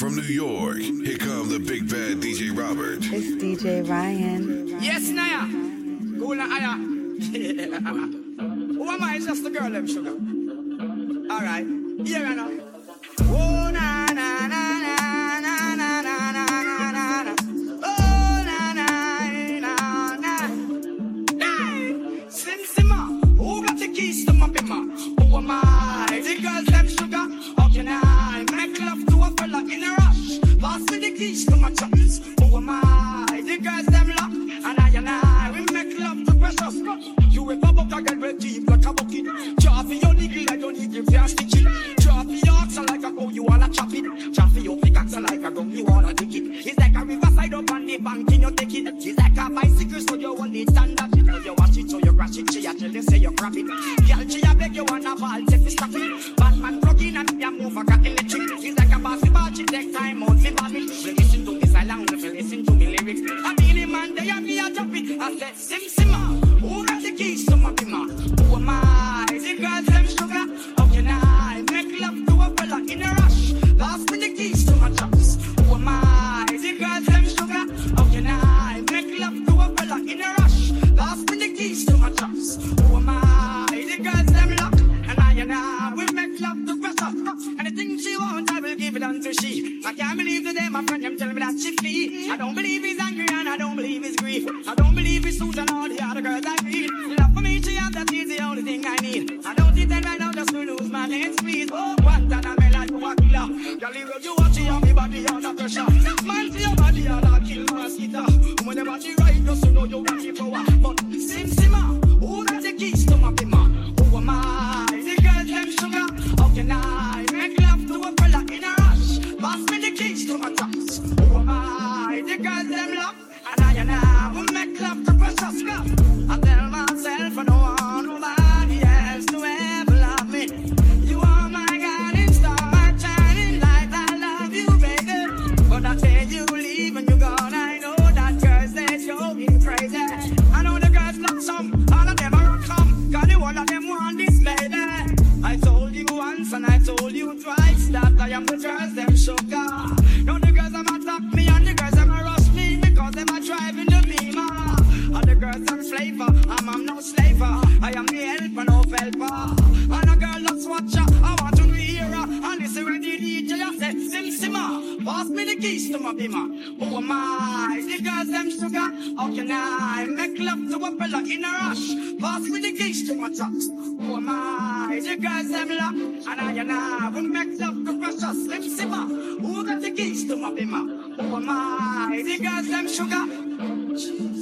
From New York, here come the big bad DJ Robert. It's DJ Ryan. Yes, Naya. Go na Aya. Who am I? It's just the girl, them sugar. All right. Here I know. Oh, na na na. na. Keys to my big. Me the to my chops. Who am I? The girls, them lock. And I and I, we make love to precious. You ever buck a girl with deep like a bucket? Drop your nigga like don't need your stick it. Drop your ox like a go, you wanna chop it. Drop your pickaxe like a gun, you wanna dig it. It's like a riverside up on the bank, you take it. It's like a bicycle, so you it stand up. You you watch it, so you crash it. She actually say you grab it. Girl, she a beg you wanna ball, take me stop it. Batman plug in and you move like a electric. It. Said, Sim Simma. Who got the keys to my bimmer? Who am I? The girls, them sugar. How can I make love to a fella in a rush? Lost me the keys to my chops. Who am I? The girls, them sugar. How can I make love to a fella in a rush? Lost me the keys to my chops. Who am I? The girls, them lock. And I and I will make love to pressure. Anything she wants, I will give it unto she. I can't believe today my friend them tell me that she feel. I don't believe he's You some, all of them are come. Got the one of them want this baby. I told you once and I told you twice that I am the girls them sugar. Now the girls them attack me and the girls them rush me because them a driving the beamer. All the girls them flavor, I'm, I'm no slaver. I am the helper, no helper. Pass me the keys to my bimmer. Who am I? The girls them sugar. How can I make love to a fella in a rush? Pass me the keys to my trucks. Who am I? The girls them lock. And I and I will make love to precious Sim Simma. Who got the keys to my bimmer? Who am I? The girls them sugar.